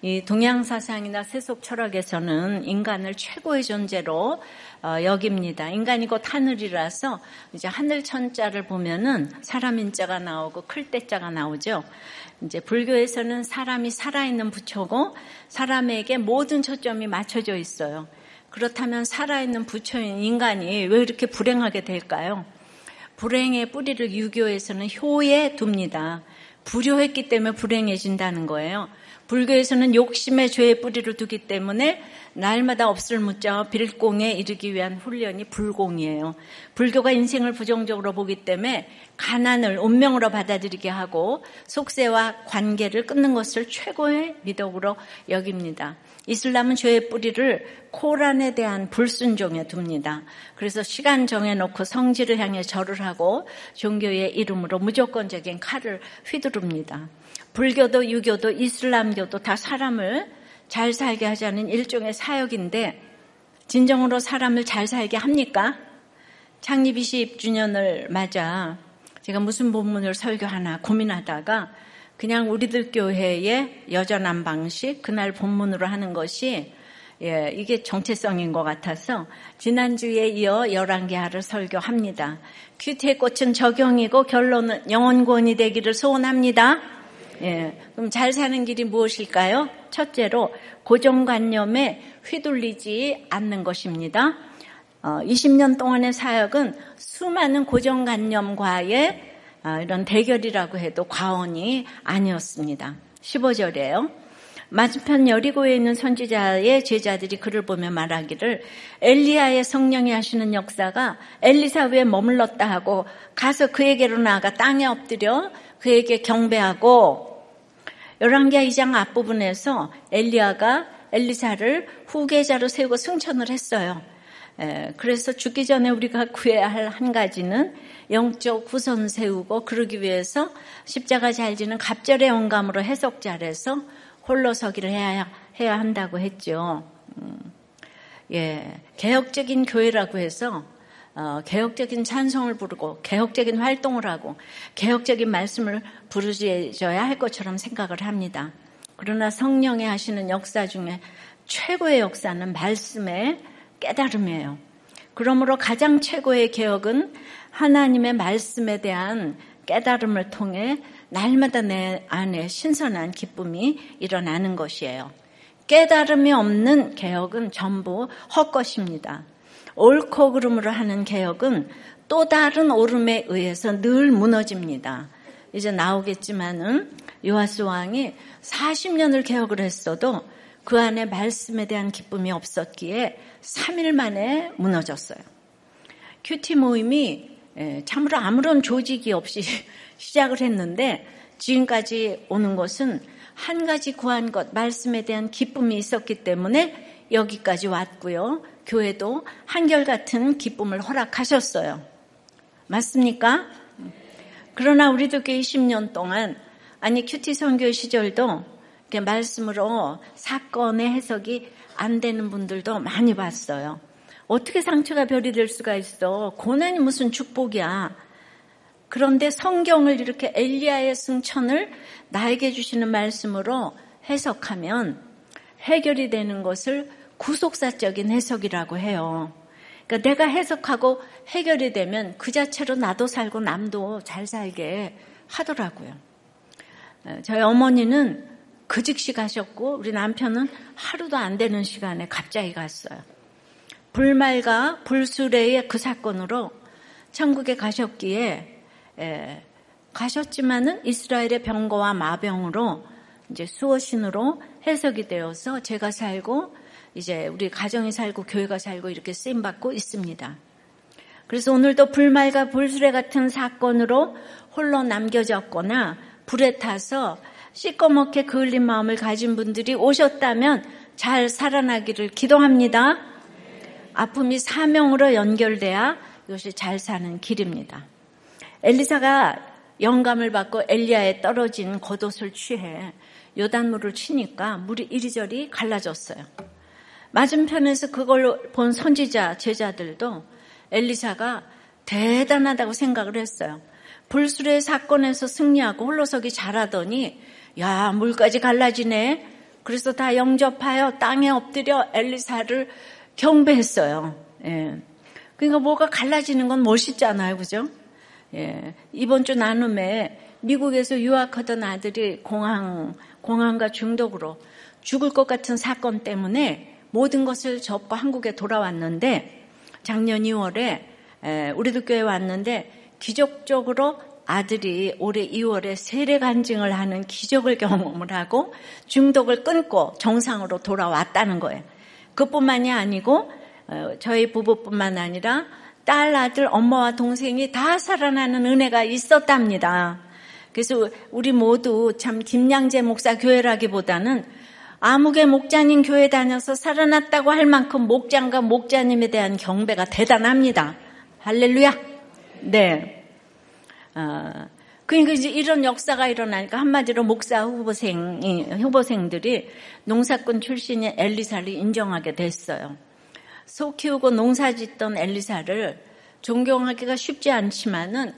이 동양 사상이나 세속 철학에서는 인간을 최고의 존재로 어, 여깁니다. 인간이 곧 하늘이라서 이제 하늘 천자를 보면은 사람 인자가 나오고 클 때자가 나오죠. 이제 불교에서는 사람이 살아있는 부처고 사람에게 모든 초점이 맞춰져 있어요. 그렇다면 살아있는 부처인 인간이 왜 이렇게 불행하게 될까요? 불행의 뿌리를 유교에서는 효에 둡니다. 불효했기 때문에 불행해진다는 거예요. 불교에서는 욕심의 죄의 뿌리를 두기 때문에 날마다 없을 무자와 빌공에 이르기 위한 훈련이 불공이에요. 불교가 인생을 부정적으로 보기 때문에 가난을 운명으로 받아들이게 하고 속세와 관계를 끊는 것을 최고의 미덕으로 여깁니다. 이슬람은 죄의 뿌리를 코란에 대한 불순종에 둡니다. 그래서 시간 정해놓고 성질을 향해 절을 하고 종교의 이름으로 무조건적인 칼을 휘두릅니다. 불교도 유교도 이슬람교도 다 사람을 잘 살게 하자는 일종의 사역인데 진정으로 사람을 잘 살게 합니까? 창립 20주년을 맞아 제가 무슨 본문을 설교하나 고민하다가 그냥 우리들 교회의 여전한 방식 그날 본문으로 하는 것이 예, 이게 정체성인 것 같아서 지난주에 이어 11개 하를 설교합니다. 큐티의 꽃은 적용이고 결론은 영원권이 되기를 소원합니다. 예, 그럼 잘 사는 길이 무엇일까요? 첫째로 고정관념에 휘둘리지 않는 것입니다. 어, 20년 동안의 사역은 수많은 고정관념과의 어, 이런 대결이라고 해도 과언이 아니었습니다. 15절이에요. 맞은편 여리고에 있는 선지자의 제자들이 그를 보며 말하기를 엘리야의 성령이 하시는 역사가 엘리사 위에 머물렀다 하고 가서 그에게로 나아가 땅에 엎드려 그에게 경배하고 열왕기하 2장 앞부분에서 엘리야가 엘리사를 후계자로 세우고 승천을 했어요. 그래서 죽기 전에 우리가 구해야 할 한 가지는 영적 후손 세우고 그러기 위해서 십자가 잘 지는 갑절의 영감으로 해석 잘해서 홀로 서기를 해야, 해야 한다고 했죠. 음, 예, 개혁적인 교회라고 해서 어, 개혁적인 찬송을 부르고 개혁적인 활동을 하고 개혁적인 말씀을 부르셔야 할 것처럼 생각을 합니다. 그러나 성령이 하시는 역사 중에 최고의 역사는 말씀의 깨달음이에요. 그러므로 가장 최고의 개혁은 하나님의 말씀에 대한 깨달음을 통해 날마다 내 안에 신선한 기쁨이 일어나는 것이에요. 깨달음이 없는 개혁은 전부 헛것입니다. 옳고 그름으로 하는 개혁은 또 다른 오름에 의해서 늘 무너집니다. 이제 나오겠지만은 요하스 왕이 40년을 개혁을 했어도 그 안에 말씀에 대한 기쁨이 없었기에 3일 만에 무너졌어요. 큐티 모임이 참으로 아무런 조직이 없이 시작을 했는데 지금까지 오는 것은 한 가지 구한 것, 말씀에 대한 기쁨이 있었기 때문에 여기까지 왔고요. 교회도 한결같은 기쁨을 허락하셨어요. 맞습니까? 그러나 우리도 꽤 20년 동안 아니 큐티 선교 시절도 이렇게 말씀으로 사건의 해석이 안 되는 분들도 많이 봤어요. 어떻게 상처가 별이 될 수가 있어? 고난이 무슨 축복이야? 그런데 성경을 이렇게 엘리야의 승천을 나에게 주시는 말씀으로 해석하면 해결이 되는 것을 구속사적인 해석이라고 해요. 그러니까 내가 해석하고 해결이 되면 그 자체로 나도 살고 남도 잘 살게 하더라고요. 어, 저희 어머니는 그 즉시 가셨고 우리 남편은 하루도 안 되는 시간에 갑자기 갔어요. 불말과 불수레의 그 사건으로 천국에 가셨기에 에, 가셨지만은 이스라엘의 병거와 마병으로 이제 수호신으로 해석이 되어서 제가 살고 이제 우리 가정이 살고 교회가 살고 이렇게 쓰임 받고 있습니다. 그래서 오늘도 불말과 불수레 같은 사건으로 홀로 남겨졌거나 불에 타서 시꺼멓게 그을린 마음을 가진 분들이 오셨다면 잘 살아나기를 기도합니다. 아픔이 사명으로 연결돼야 이것이 잘 사는 길입니다. 엘리사가 영감을 받고 엘리야에 떨어진 겉옷을 취해 요단물을 치니까 물이 이리저리 갈라졌어요. 맞은편에서 그걸 본 선지자 제자들도 엘리사가 대단하다고 생각을 했어요. 불술의 사건에서 승리하고 홀로서기 잘하더니 야 물까지 갈라지네. 그래서 다 영접하여 땅에 엎드려 엘리사를 경배했어요. 예. 그러니까 뭐가 갈라지는 건 멋있잖아요. 그죠? 예. 이번 주 나눔에 미국에서 유학하던 아들이 공항, 공항과 중독으로 죽을 것 같은 사건 때문에 모든 것을 접고 한국에 돌아왔는데 작년 2월에 우리도 교회 왔는데 기적적으로 아들이 올해 2월에 세례 간증을 하는 기적을 경험을 하고 중독을 끊고 정상으로 돌아왔다는 거예요. 그뿐만이 아니고 어, 저희 부부뿐만 아니라 딸, 아들, 엄마와 동생이 다 살아나는 은혜가 있었답니다. 그래서 우리 모두 참 김양재 목사 교회라기보다는 아무개 목자님 교회 다녀서 살아났다고 할 만큼 목장과 목자님에 대한 경배가 대단합니다. 할렐루야. 네. 어, 그러니까 이제 이런 역사가 일어나니까 한마디로 목사 후보생, 후보생들이 농사꾼 출신의 엘리사를 인정하게 됐어요. 소 키우고 농사 짓던 엘리사를 존경하기가 쉽지 않지만은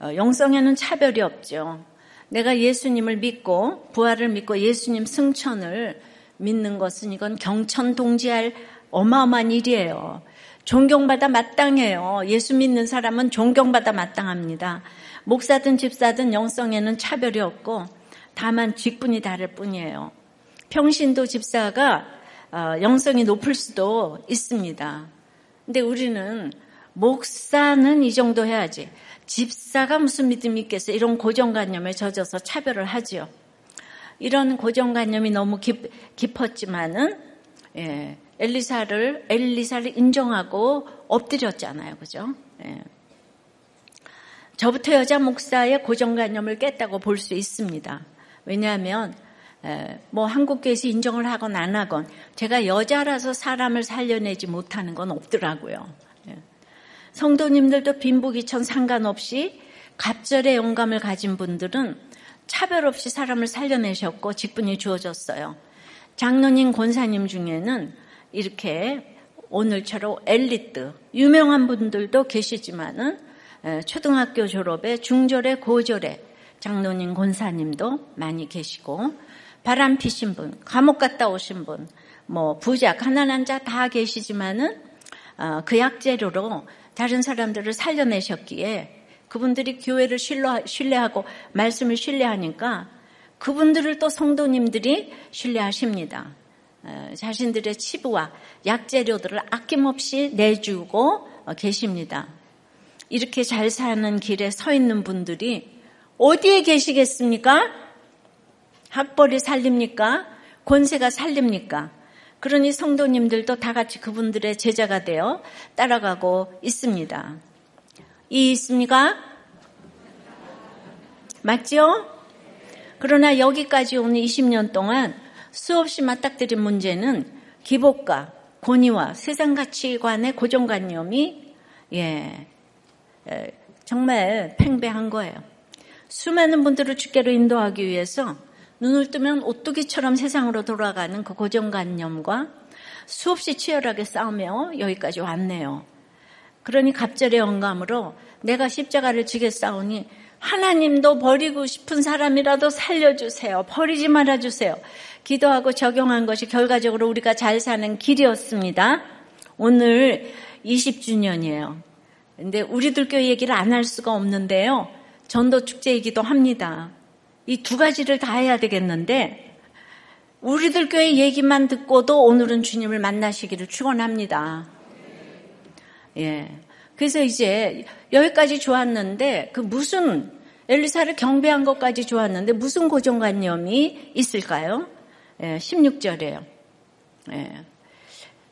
어, 영성에는 차별이 없죠. 내가 예수님을 믿고 부활을 믿고 예수님 승천을 믿는 것은 이건 경천동지할 어마어마한 일이에요. 존경받아 마땅해요. 예수 믿는 사람은 존경받아 마땅합니다. 목사든 집사든 영성에는 차별이 없고 다만 직분이 다를 뿐이에요. 평신도 집사가 어, 영성이 높을 수도 있습니다. 근데 우리는 목사는 이 정도 해야지. 집사가 무슨 믿음이 있겠어? 이런 고정관념에 젖어서 차별을 하지요. 이런 고정관념이 너무 깊, 깊었지만은 예, 엘리사를 엘리사를 인정하고 엎드렸잖아요, 그죠? 예. 저부터 여자 목사의 고정관념을 깼다고 볼 수 있습니다. 왜냐하면 예, 뭐 한국교회에서 인정을 하건 안 하건 제가 여자라서 사람을 살려내지 못하는 건 없더라고요. 예. 성도님들도 빈부귀천 상관없이 갑절의 영감을 가진 분들은 차별 없이 사람을 살려내셨고 직분이 주어졌어요. 장로님 권사님 중에는 이렇게 오늘처럼 엘리트 유명한 분들도 계시지만은 초등학교 졸업에 중졸에 고졸에 장로님 권사님도 많이 계시고 바람 피신 분, 감옥 갔다 오신 분, 뭐 부자, 가난한 자 다 계시지만은 어, 그 약재료로 다른 사람들을 살려내셨기에 그분들이 교회를 신뢰하고 말씀을 신뢰하니까 그분들을 또 성도님들이 신뢰하십니다. 어, 자신들의 치부와 약재료들을 아낌없이 내주고 어, 계십니다. 이렇게 잘 사는 길에 서 있는 분들이 어디에 계시겠습니까? 학벌이 살립니까? 권세가 살립니까? 그러니 성도님들도 다 같이 그분들의 제자가 되어 따라가고 있습니다. 이 있습니까? 맞죠? 그러나 여기까지 오는 20년 동안 수없이 맞닥뜨린 문제는 기복과 권위와 세상 가치관의 고정관념이 예, 정말 팽배한 거예요. 수많은 분들을 주께로 인도하기 위해서 눈을 뜨면 오뚜기처럼 세상으로 돌아가는 그 고정관념과 수없이 치열하게 싸우며 여기까지 왔네요. 그러니 갑절의 영감으로 내가 십자가를 지겠사오니 하나님도 버리고 싶은 사람이라도 살려주세요. 버리지 말아주세요. 기도하고 적용한 것이 결과적으로 우리가 잘 사는 길이었습니다. 오늘 20주년이에요. 근데 우리들 교회 얘기를 안 할 수가 없는데요. 전도 축제이기도 합니다. 이 두 가지를 다 해야 되겠는데 우리들 교회 얘기만 듣고도 오늘은 주님을 만나시기를 축원합니다. 예. 그래서 이제 여기까지 좋았는데 그 무슨 엘리사를 경배한 것까지 좋았는데 무슨 고정관념이 있을까요? 예, 16절에요. 예.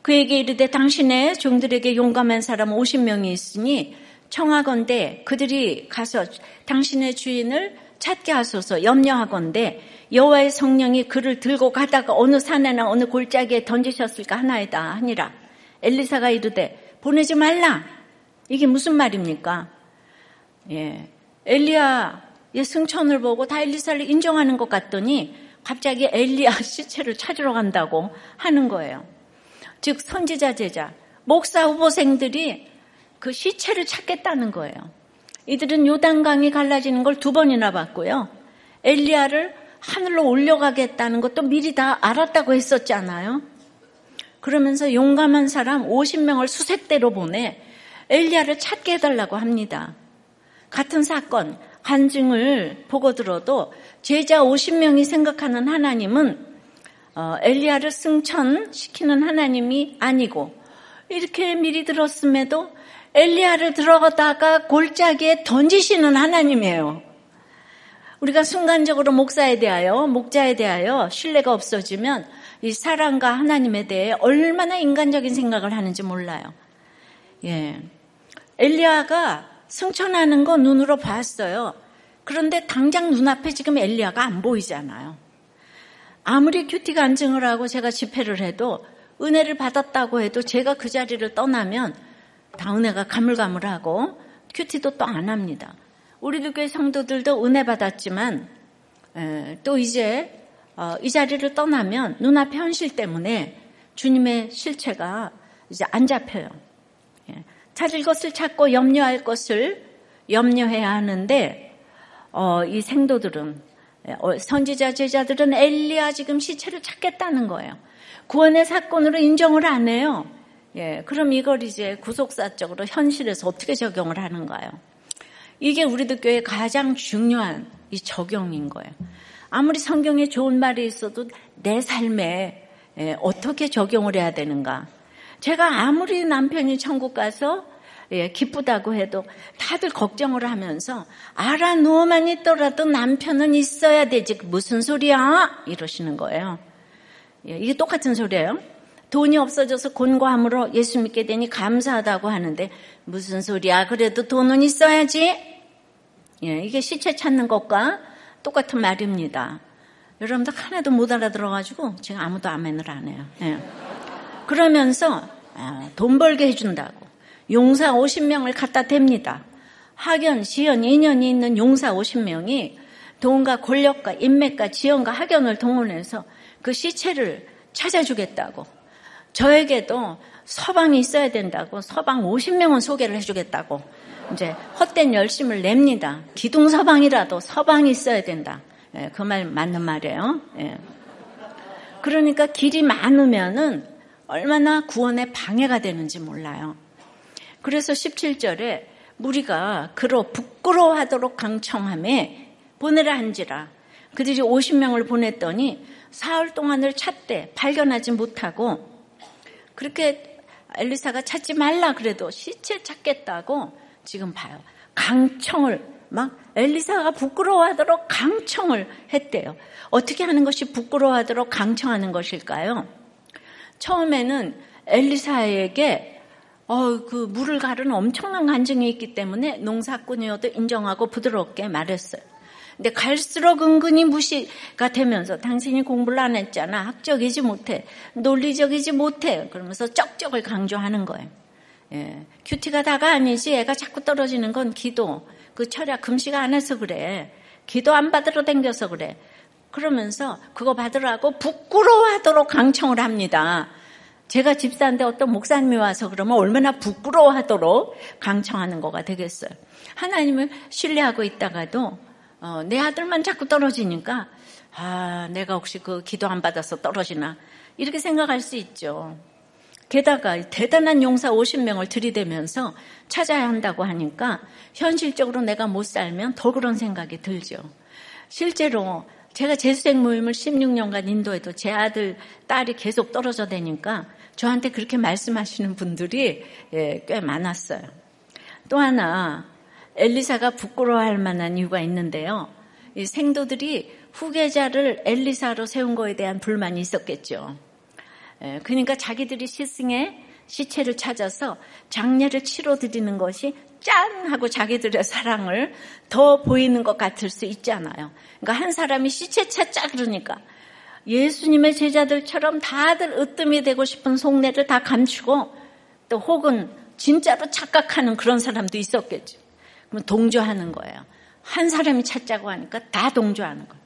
그에게 이르되 당신의 종들에게 용감한 사람 50명이 있으니 청하건대 그들이 가서 당신의 주인을 찾게 하소서 염려하건대 여호와의 성령이 그를 들고 가다가 어느 산에나 어느 골짜기에 던지셨을까 하나이다 하니라 엘리사가 이르되 보내지 말라. 이게 무슨 말입니까? 예. 엘리야의 승천을 보고 다 엘리사를 인정하는 것 같더니 갑자기 엘리야 시체를 찾으러 간다고 하는 거예요. 즉 선지자 제자, 목사 후보생들이 그 시체를 찾겠다는 거예요. 이들은 요단강이 갈라지는 걸 두 번이나 봤고요. 엘리야를 하늘로 올려가겠다는 것도 미리 다 알았다고 했었잖아요. 그러면서 용감한 사람 50명을 수색대로 보내 엘리야를 찾게 해달라고 합니다. 같은 사건, 간증을 보고 들어도 제자 50명이 생각하는 하나님은 어, 엘리야를 승천시키는 하나님이 아니고 이렇게 미리 들었음에도 엘리야를 들어가다가 골짜기에 던지시는 하나님이에요. 우리가 순간적으로 목사에 대하여, 목자에 대하여 신뢰가 없어지면 이 사랑과 하나님에 대해 얼마나 인간적인 생각을 하는지 몰라요. 예. 엘리야가 승천하는 거 눈으로 봤어요. 그런데 당장 눈앞에 지금 엘리야가 안 보이잖아요. 아무리 큐티 간증을 하고 제가 집회를 해도 은혜를 받았다고 해도 제가 그 자리를 떠나면 다 은혜가 가물가물하고 큐티도 또 안 합니다. 우리들 교회 성도들도 은혜 받았지만 또 이제 어, 이 자리를 떠나면 눈앞의 현실 때문에 주님의 실체가 이제 안 잡혀요. 예. 찾을 것을 찾고 염려할 것을 염려해야 하는데 어, 이 생도들은 예, 어, 선지자 제자들은 엘리야 지금 시체를 찾겠다는 거예요. 구원의 사건으로 인정을 안 해요. 예, 그럼 이걸 이제 구속사적으로 현실에서 어떻게 적용을 하는가요? 이게 우리들 교회 가장 중요한 이 적용인 거예요. 아무리 성경에 좋은 말이 있어도 내 삶에 예, 어떻게 적용을 해야 되는가? 제가 아무리 남편이 천국 가서 예, 기쁘다고 해도 다들 걱정을 하면서 알아 누워만 있더라도 남편은 있어야 되지 무슨 소리야 이러시는 거예요. 예, 이게 똑같은 소리예요. 돈이 없어져서 곤고함으로 예수 믿게 되니 감사하다고 하는데 무슨 소리야? 그래도 돈은 있어야지. 예, 이게 시체 찾는 것과 똑같은 말입니다. 여러분들 하나도 못 알아들어가지고 지금 아무도 아멘을 안 해요. 예. 그러면서 아, 돈 벌게 해준다고 용사 50명을 갖다 댑니다. 학연, 지연, 인연이 있는 용사 50명이 돈과 권력과 인맥과 지연과 학연을 동원해서 그 시체를 찾아주겠다고 저에게도 서방이 있어야 된다고 서방 50명은 소개를 해주겠다고 이제 헛된 열심을 냅니다. 기둥 서방이라도 서방이 있어야 된다. 예, 그 말 맞는 말이에요. 예. 그러니까 길이 많으면은 얼마나 구원에 방해가 되는지 몰라요. 그래서 17절에 무리가 그로 부끄러워하도록 강청함에 보내라 한지라 그들이 50명을 보냈더니 사흘 동안을 찾되 발견하지 못하고 그렇게 엘리사가 찾지 말라 그래도 시체 찾겠다고 지금 봐요. 강청을 막 엘리사가 부끄러워하도록 강청을 했대요. 어떻게 하는 것이 부끄러워하도록 강청하는 것일까요? 처음에는 엘리사에게 어, 그 물을 가르는 엄청난 간증이 있기 때문에 농사꾼이어도 인정하고 부드럽게 말했어요. 근데 갈수록 은근히 무시가 되면서 당신이 공부를 안 했잖아. 학적이지 못해. 논리적이지 못해. 그러면서 쩍쩍을 강조하는 거예요. 예. 큐티가 다가 아니지. 애가 자꾸 떨어지는 건 기도. 그 철야 금식 안 해서 그래. 기도 안 받으러 댕겨서 그래. 그러면서 그거 받으라고 부끄러워하도록 강청을 합니다. 제가 집사인데 어떤 목사님이 와서 그러면 얼마나 부끄러워하도록 강청하는 거가 되겠어요. 하나님을 신뢰하고 있다가도 어, 내 아들만 자꾸 떨어지니까 아 내가 혹시 그 기도 안 받아서 떨어지나 이렇게 생각할 수 있죠. 게다가 대단한 용사 50명을 들이대면서 찾아야 한다고 하니까 현실적으로 내가 못 살면 더 그런 생각이 들죠. 실제로 제가 재수생 모임을 16년간 인도해도 제 아들, 딸이 계속 떨어져 대니까 저한테 그렇게 말씀하시는 분들이 예, 꽤 많았어요. 또 하나 엘리사가 부끄러워할 만한 이유가 있는데요. 이 생도들이 후계자를 엘리사로 세운 거에 대한 불만이 있었겠죠. 예, 그러니까 자기들이 시승에 시체를 찾아서 장례를 치러 드리는 것이 짠 하고 자기들의 사랑을 더 보이는 것 같을 수 있잖아요. 그러니까 한 사람이 시체 찾자 그러니까 예수님의 제자들처럼 다들 으뜸이 되고 싶은 속내를 다 감추고 또 혹은 진짜로 착각하는 그런 사람도 있었겠죠. 동조하는 거예요. 한 사람이 찾자고 하니까 다 동조하는 거예요.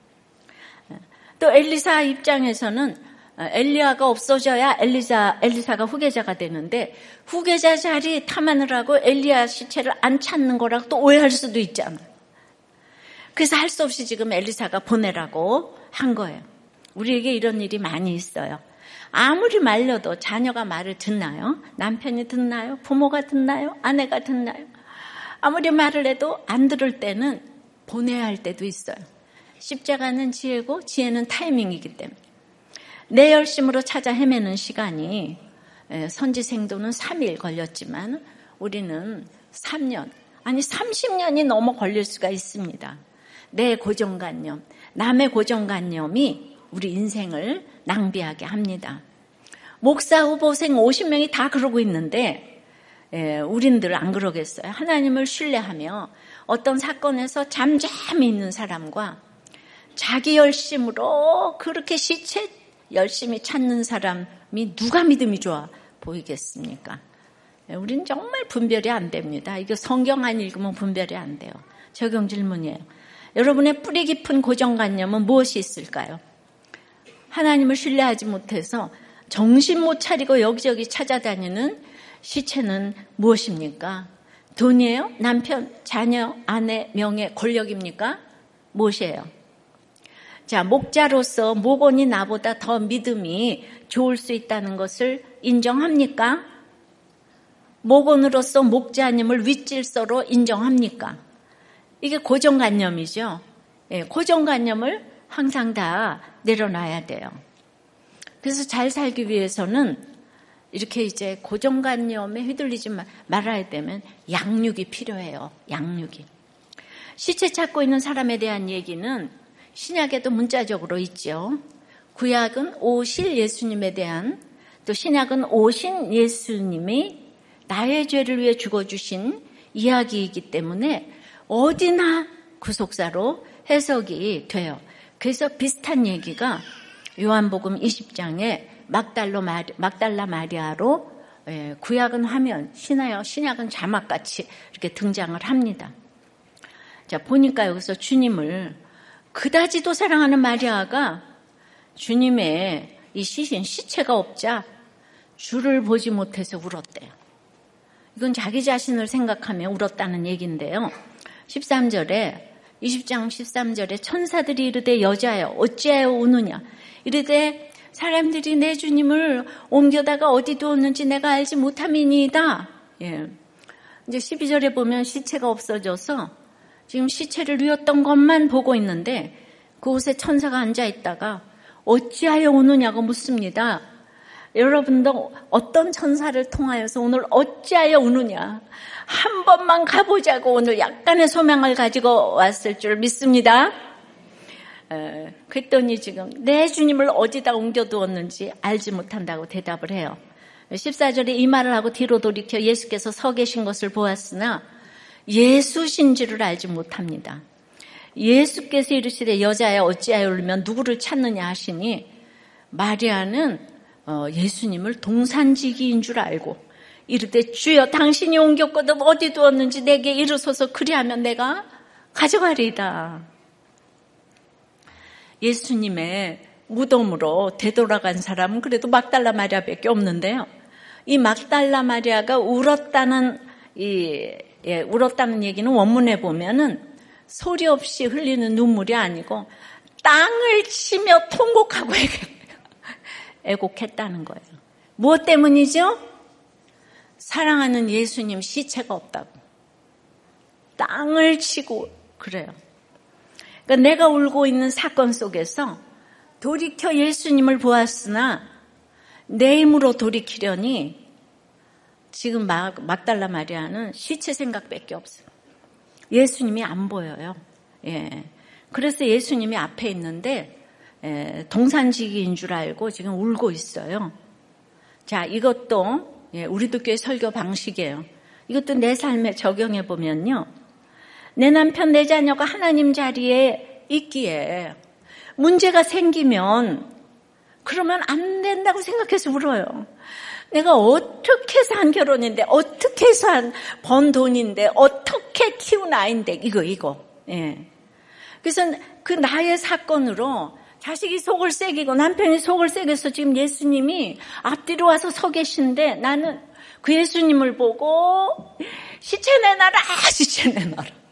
또 엘리사 입장에서는 엘리야가 없어져야 엘리사, 엘리사가 후계자가 되는데 후계자 자리 탐안을 하고 엘리야 시체를 안 찾는 거라고 또 오해할 수도 있잖아요. 그래서 할 수 없이 지금 엘리사가 보내라고 한 거예요. 우리에게 이런 일이 많이 있어요. 아무리 말려도 자녀가 말을 듣나요? 남편이 듣나요? 부모가 듣나요? 아내가 듣나요? 아무리 말을 해도 안 들을 때는 보내야 할 때도 있어요. 십자가는 지혜고 지혜는 타이밍이기 때문에 내 열심으로 찾아 헤매는 시간이 선지 생도는 3일 걸렸지만 우리는 3년 아니 30년이 넘어 걸릴 수가 있습니다. 내 고정관념, 남의 고정관념이 우리 인생을 낭비하게 합니다. 목사 후보생 50명이 다 그러고 있는데 예, 우린들 안 그러겠어요. 하나님을 신뢰하며 어떤 사건에서 잠잠히 있는 사람과 자기 열심으로 그렇게 시체 열심히 찾는 사람이 누가 믿음이 좋아 보이겠습니까? 예, 우린 정말 분별이 안 됩니다. 이거 성경 안 읽으면 분별이 안 돼요. 적용 질문이에요. 여러분의 뿌리 깊은 고정관념은 무엇이 있을까요? 하나님을 신뢰하지 못해서 정신 못 차리고 여기저기 찾아다니는 시체는 무엇입니까? 돈이에요? 남편, 자녀, 아내, 명예, 권력입니까? 무엇이에요? 자, 목자로서 목원이 나보다 더 믿음이 좋을 수 있다는 것을 인정합니까? 목원으로서 목자님을 윗질서로 인정합니까? 이게 고정관념이죠. 예, 고정관념을 항상 다 내려놔야 돼요. 그래서 잘 살기 위해서는 이렇게 이제 고정관념에 휘둘리지 말아야 되면 양육이 필요해요. 양육이. 시체 찾고 있는 사람에 대한 얘기는 신약에도 문자적으로 있죠. 구약은 오실 예수님에 대한 또 신약은 오신 예수님이 나의 죄를 위해 죽어주신 이야기이기 때문에 어디나 구속사로 해석이 돼요. 그래서 비슷한 얘기가 요한복음 20장에 막달로 마리, 막달라 마리아로 예, 구약은 화면, 신하여 신약은 자막같이 이렇게 등장을 합니다. 자, 보니까 여기서 주님을 그다지도 사랑하는 마리아가 주님의 이 시신, 시체가 없자 주를 보지 못해서 울었대요. 이건 자기 자신을 생각하며 울었다는 얘기인데요. 13절에 20장 13절에 천사들이 이르되 여자여 어찌하여 우느냐 이르되 사람들이 내 주님을 옮겨다가 어디 두었는지 내가 알지 못함이니이다. 예. 이제 12절에 보면 시체가 없어져서 지금 시체를 누웠던 것만 보고 있는데 그곳에 천사가 앉아 있다가 어찌하여 오느냐고 묻습니다. 여러분도 어떤 천사를 통하여서 오늘 어찌하여 오느냐 한 번만 가보자고 오늘 약간의 소망을 가지고 왔을 줄 믿습니다. 에, 그랬더니 지금 내 주님을 어디다 옮겨두었는지 알지 못한다고 대답을 해요. 14절에 이 말을 하고 뒤로 돌이켜 예수께서 서 계신 것을 보았으나 예수신 지를 알지 못합니다. 예수께서 이르시되 여자야 어찌하여 울면 누구를 찾느냐 하시니 마리아는 어, 예수님을 동산지기인 줄 알고 이르되 주여 당신이 옮겼거든 어디 두었는지 내게 이르소서 그리하면 내가 가져가리이다. 예수님의 무덤으로 되돌아간 사람은 그래도 막달라 마리아밖에 없는데요. 이 막달라 마리아가 울었다는 이 예, 울었다는 얘기는 원문에 보면은 소리 없이 흘리는 눈물이 아니고 땅을 치며 통곡하고 애곡했다는 거예요. 무엇 때문이죠? 사랑하는 예수님 시체가 없다고. 땅을 치고 그래요. 그러니까 내가 울고 있는 사건 속에서 돌이켜 예수님을 보았으나 내 힘으로 돌이키려니 지금 막, 막달라 마리아는 시체 생각밖에 없어요. 예수님이 안 보여요. 예. 그래서 예수님이 앞에 있는데 예, 동산지기인 줄 알고 지금 울고 있어요. 자, 이것도 예, 우리도 꽤 설교 방식이에요. 이것도 내 삶에 적용해 보면요. 내 남편, 내 자녀가 하나님 자리에 있기에 문제가 생기면 그러면 안 된다고 생각해서 울어요. 내가 어떻게 해서 한 결혼인데, 어떻게 해서 한 번 돈인데, 어떻게 키운 아이인데, 이거, 이거. 예. 그래서 그 나의 사건으로 자식이 속을 새기고 남편이 속을 새겨서 지금 예수님이 앞뒤로 와서 서 계신데 나는 그 예수님을 보고 시체 내놔라, 시체 내놔라.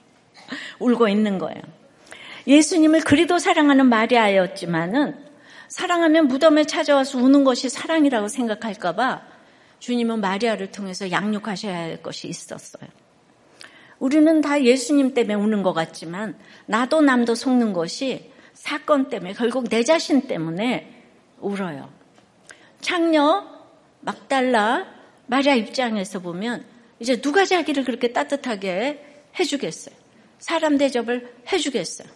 울고 있는 거예요. 예수님을 그리도 사랑하는 마리아였지만은 사랑하면 무덤에 찾아와서 우는 것이 사랑이라고 생각할까봐 주님은 마리아를 통해서 양육하셔야 할 것이 있었어요. 우리는 다 예수님 때문에 우는 것 같지만 나도 남도 속는 것이 사건 때문에 결국 내 자신 때문에 울어요. 창녀 막달라 마리아 입장에서 보면 이제 누가 자기를 그렇게 따뜻하게 해주겠어요. 사람 대접을 해주겠어요.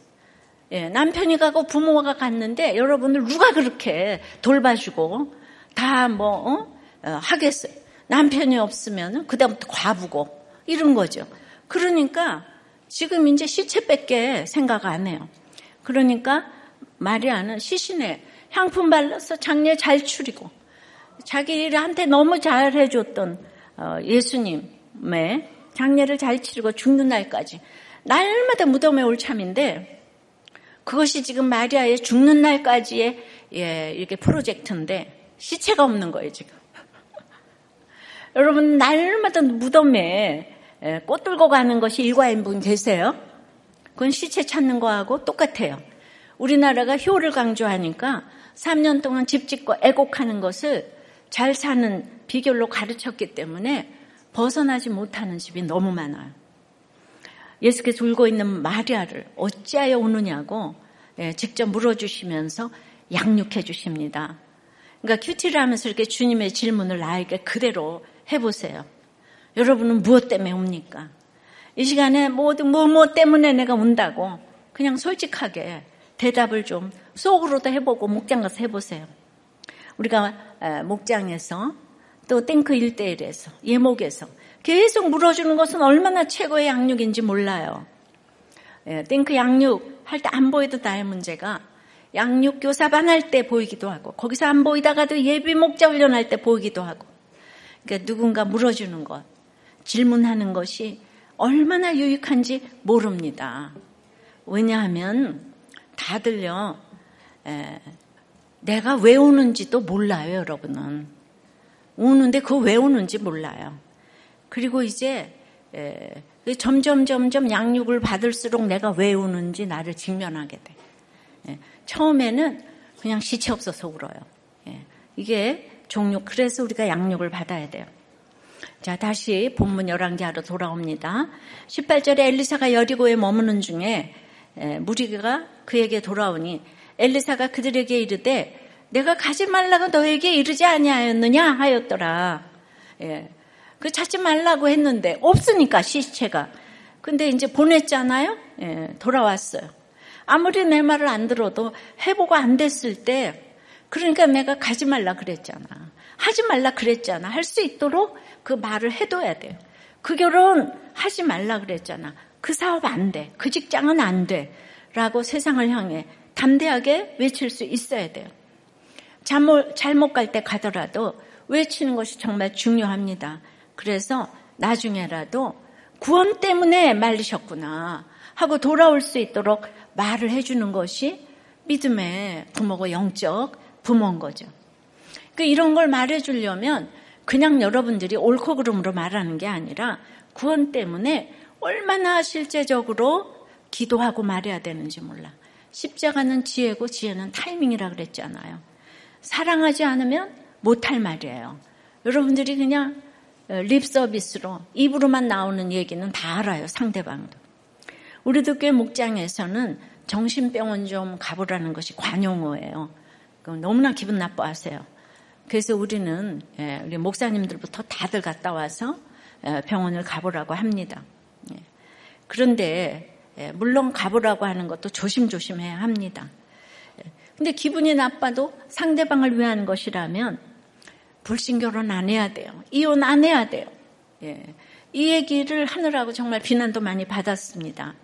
예, 남편이 가고 부모가 갔는데 여러분들 누가 그렇게 돌봐주고 다뭐 어? 어, 하겠어요. 남편이 없으면 그다음부터 과부고 이런 거죠. 그러니까 지금 이제 시체밖에 생각 안 해요. 그러니까 마리아는 시신에 향품 발라서 장례 잘 추리고 자기한테 너무 잘 해줬던 어, 예수님의 장례를 잘 치르고 죽는 날까지 날마다 무덤에 올 참인데 그것이 지금 마리아의 죽는 날까지의 예, 이렇게 프로젝트인데 시체가 없는 거예요 지금. 여러분 날마다 무덤에 예, 꽃 들고 가는 것이 일과인 분 계세요? 그건 시체 찾는 거하고 똑같아요. 우리나라가 효를 강조하니까 3년 동안 집 짓고 애곡하는 것을 잘 사는 비결로 가르쳤기 때문에 벗어나지 못하는 집이 너무 많아요. 예수께서 울고 있는 마리아를 어찌하여 우느냐고 예, 직접 물어주시면서 양육해 주십니다. 그러니까 큐티를 하면서 이렇게 주님의 질문을 나에게 그대로 해보세요. 여러분은 무엇 때문에 옵니까? 이 시간에 모든 뭐, 뭐 때문에 내가 온다고 그냥 솔직하게 대답을 좀 속으로도 해보고 목장 가서 해보세요. 우리가 목장에서 또 탱크 일대일에서 예목에서 계속 물어주는 것은 얼마나 최고의 양육인지 몰라요. 예, 탱크 양육 할 때 안 보여도 나의 문제가 양육 교사반 할 때 보이기도 하고 거기서 안 보이다가도 예비 목자 훈련할 때 보이기도 하고 그러니까 누군가 물어주는 것 질문하는 것이 얼마나 유익한지 모릅니다. 왜냐하면 다들요, 에, 내가 왜 우는지도 몰라요, 여러분은. 우는데 그왜 우는지 몰라요. 그리고 이제 에, 그 점점 점점 양육을 받을수록 내가 왜 우는지 나를 직면하게 돼. 예, 처음에는 그냥 시체 없어서 울어요. 예, 이게 종육. 그래서 우리가 양육을 받아야 돼요. 자, 다시 본문 열왕기하러 돌아옵니다. 18절에 엘리사가 여리고에 머무는 중에 무리가 그에게 돌아오니 엘리사가 그들에게 이르되 내가 가지 말라고 너에게 이르지 아니하였느냐 하였더라. 예. 그 찾지 말라고 했는데 없으니까 시체가. 근데 이제 보냈잖아요. 예, 돌아왔어요. 아무리 내 말을 안 들어도 회복 안 됐을 때 그러니까 내가 가지 말라 그랬잖아. 하지 말라 그랬잖아. 할 수 있도록 그 말을 해둬야 돼요. 그 결혼 하지 말라 그랬잖아. 그 사업 안 돼. 그 직장은 안 돼. 라고 세상을 향해 담대하게 외칠 수 있어야 돼요. 잘못, 잘못 갈 때 가더라도 외치는 것이 정말 중요합니다. 그래서 나중에라도 구원 때문에 말리셨구나 하고 돌아올 수 있도록 말을 해주는 것이 믿음의 부모고 영적 부모인 거죠. 그 이런 걸 말해주려면 그냥 여러분들이 옳고 그름으로 말하는 게 아니라 구원 때문에 얼마나 실제적으로 기도하고 말해야 되는지 몰라. 십자가는 지혜고 지혜는 타이밍이라 그랬잖아요. 사랑하지 않으면 못할 말이에요. 여러분들이 그냥 립 서비스로 입으로만 나오는 얘기는 다 알아요. 상대방도. 우리도 꽤 목장에서는 정신병원 좀 가보라는 것이 관용어예요. 너무나 기분 나빠하세요. 그래서 우리는 예, 우리 목사님들부터 다들 갔다 와서 예, 병원을 가보라고 합니다. 예. 그런데 물론 가보라고 하는 것도 조심조심해야 합니다. 근데 기분이 나빠도 상대방을 위한 것이라면 불신 결혼 안 해야 돼요. 이혼 안 해야 돼요. 이 얘기를 하느라고 정말 비난도 많이 받았습니다.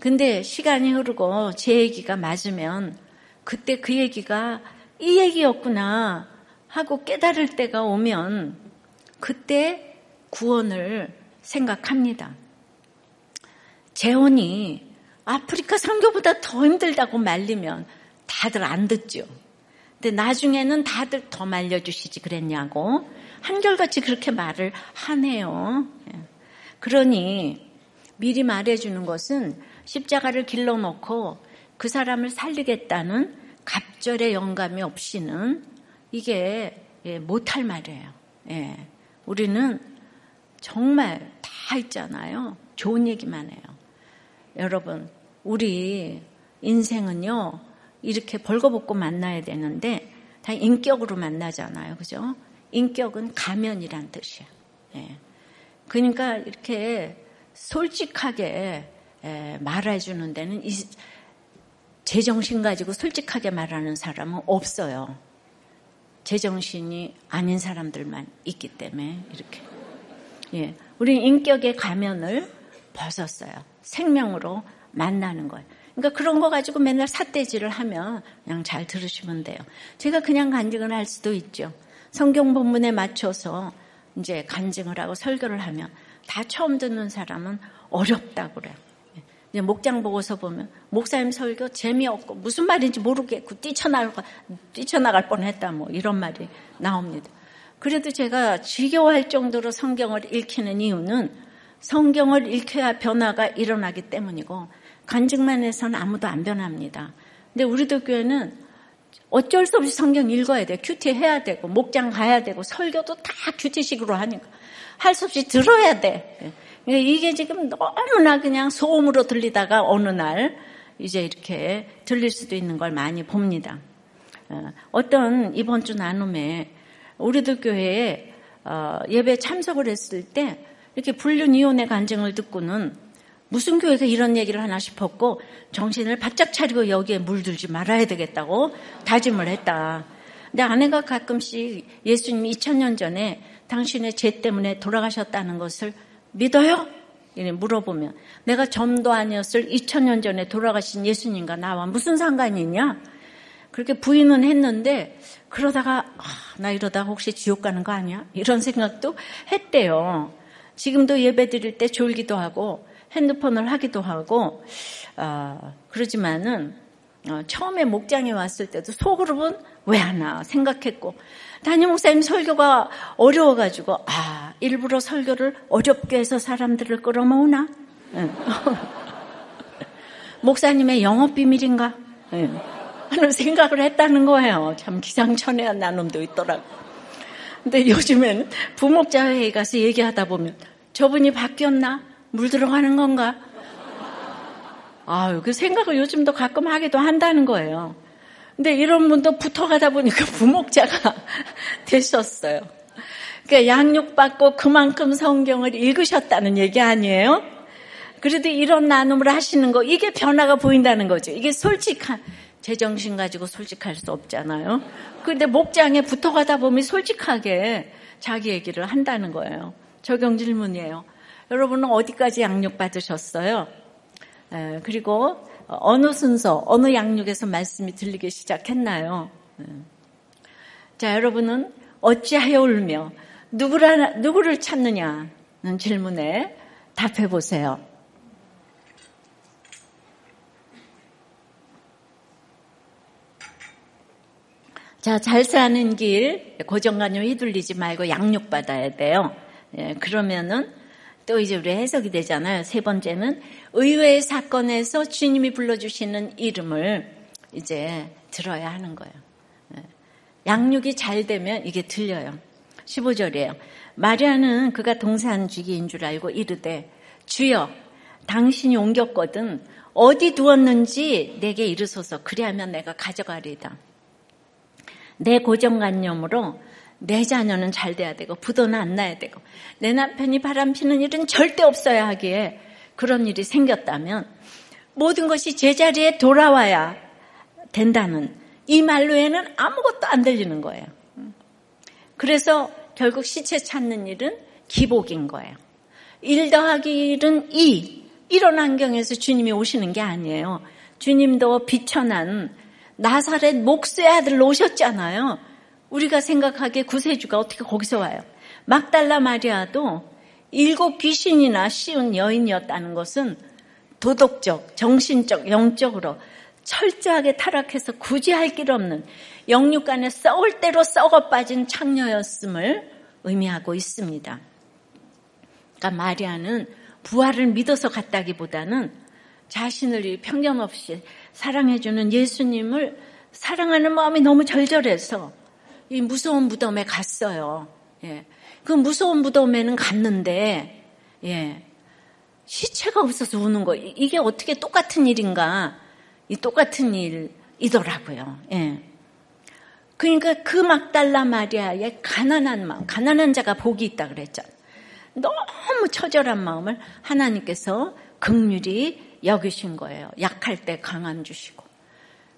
근데 시간이 흐르고 제 얘기가 맞으면 그때 그 얘기가 이 얘기였구나 하고 깨달을 때가 오면 그때 구원을 생각합니다. 재혼이 아프리카 선교보다 더 힘들다고 말리면 다들 안 듣죠. 근데 나중에는 다들 더 말려주시지 그랬냐고 한결같이 그렇게 말을 하네요. 예. 그러니 미리 말해주는 것은 십자가를 길러놓고 그 사람을 살리겠다는 갑절의 영감이 없이는 이게 예, 못할 말이에요. 예. 우리는 정말 다 있잖아요. 좋은 얘기만 해요. 여러분, 우리 인생은요, 이렇게 벌거벗고 만나야 되는데, 다 인격으로 만나잖아요. 그죠? 인격은 가면이란 뜻이에요. 예. 그러니까 이렇게 솔직하게 예, 말해주는 데는 제정신 가지고 솔직하게 말하는 사람은 없어요. 제정신이 아닌 사람들만 있기 때문에 이렇게. 예. 우리 인격의 가면을 벗었어요. 생명으로 만나는 거예요. 그러니까 그런 거 가지고 맨날 삿대질을 하면 그냥 잘 들으시면 돼요. 제가 그냥 간증을 할 수도 있죠. 성경 본문에 맞춰서 이제 간증을 하고 설교를 하면 다 처음 듣는 사람은 어렵다고 그래요. 이제 목장 보고서 보면 목사님 설교 재미없고 무슨 말인지 모르겠고 뛰쳐나갈 뛰쳐나갈 뻔했다 뭐 이런 말이 나옵니다. 그래도 제가 지겨워할 정도로 성경을 읽히는 이유는 성경을 읽혀야 변화가 일어나기 때문이고 간증만 해서는 아무도 안 변합니다. 근데 우리도 교회는 어쩔 수 없이 성경 읽어야 돼. 큐티 해야 되고 목장 가야 되고 설교도 다 큐티식으로 하니까 할 수 없이 들어야 돼. 그러니까 이게 지금 너무나 그냥 소음으로 들리다가 어느 날 이제 이렇게 들릴 수도 있는 걸 많이 봅니다. 어, 어떤 이번 주 나눔에 우리도 교회에 어, 예배 참석을 했을 때 이렇게 불륜 이혼의 간증을 듣고는 무슨 교회가 이런 얘기를 하나 싶었고 정신을 바짝 차리고 여기에 물들지 말아야 되겠다고 다짐을 했다. 근데 아내가 가끔씩 예수님이 2000년 전에 당신의 죄 때문에 돌아가셨다는 것을 믿어요? 물어보면 내가 점도 아니었을 2000년 전에 돌아가신 예수님과 나와 무슨 상관이 있냐? 그렇게 부인은 했는데 그러다가 아, 나 이러다가 혹시 지옥 가는 거 아니야? 이런 생각도 했대요. 지금도 예배 드릴 때 졸기도 하고 핸드폰을 하기도 하고 어, 그러지만은 어, 처음에 목장에 왔을 때도 속으로는 왜 하나 생각했고 담임 목사님 설교가 어려워가지고 아 일부러 설교를 어렵게 해서 사람들을 끌어모으나 응. 목사님의 영업 비밀인가 응. 하는 생각을 했다는 거예요. 참 기상천외한 나눔도 있더라고. 근데 요즘엔 부목자 회의 가서 얘기하다 보면 저분이 바뀌었나 물 들어가는 건가? 아유 그 생각을 요즘도 가끔 하기도 한다는 거예요. 근데 이런 분도 붙어가다 보니까 부목자가 되셨어요. 그러니까 양육받고 그만큼 성경을 읽으셨다는 얘기 아니에요? 그래도 이런 나눔을 하시는 거, 이게 변화가 보인다는 거죠. 이게 솔직한, 제정신 가지고 솔직할 수 없잖아요. 근데 목장에 붙어가다 보면 솔직하게 자기 얘기를 한다는 거예요. 적용 질문이에요. 여러분은 어디까지 양육 받으셨어요? 그리고 어느 순서, 어느 양육에서 말씀이 들리기 시작했나요? 네. 자, 여러분은 어찌하여 울며 누구라, 누구를 찾느냐는 질문에 답해 보세요. 자, 잘 사는 길, 고정관념 휘둘리지 말고 양육받아야 돼요. 예, 그러면은 또 이제 우리 해석이 되잖아요. 세 번째는 의외의 사건에서 주님이 불러주시는 이름을 이제 들어야 하는 거예요. 예. 양육이 잘 되면 이게 들려요. 15절이에요. 마리아는 그가 동산 주기인 줄 알고 이르되 주여 당신이 옮겼거든 어디 두었는지 내게 이르소서 그리하면 내가 가져가리다. 내 고정관념으로 내 자녀는 잘 돼야 되고 부도는 안 나야 되고 내 남편이 바람 피는 일은 절대 없어야 하기에 그런 일이 생겼다면 모든 것이 제자리에 돌아와야 된다는 이 말로에는 아무것도 안 들리는 거예요. 그래서 결국 시체 찾는 일은 기복인 거예요. 일 더하기 1은 2. 이런 환경에서 주님이 오시는 게 아니에요. 주님도 비천한 나사렛 목수의 아들로 오셨잖아요. 우리가 생각하기에 구세주가 어떻게 거기서 와요? 막달라 마리아도 일곱 귀신이나 씌운 여인이었다는 것은 도덕적, 정신적, 영적으로 철저하게 타락해서 굳이 할 길 없는 영육간에 썩을 대로 썩어 빠진 창녀였음을 의미하고 있습니다. 그러니까 마리아는 부활을 믿어서 갔다기보다는 자신을 편견 없이 사랑해주는 예수님을 사랑하는 마음이 너무 절절해서 이 무서운 무덤에 갔어요. 예. 그 무서운 무덤에는 갔는데, 예. 시체가 없어서 우는 거. 이게 어떻게 똑같은 일인가? 이 똑같은 일이더라고요. 예. 그러니까 그 막달라 마리아의 가난한 마음, 가난한 자가 복이 있다 그랬죠. 너무 처절한 마음을 하나님께서 극률이 여기신 거예요. 약할 때 강함 주시고.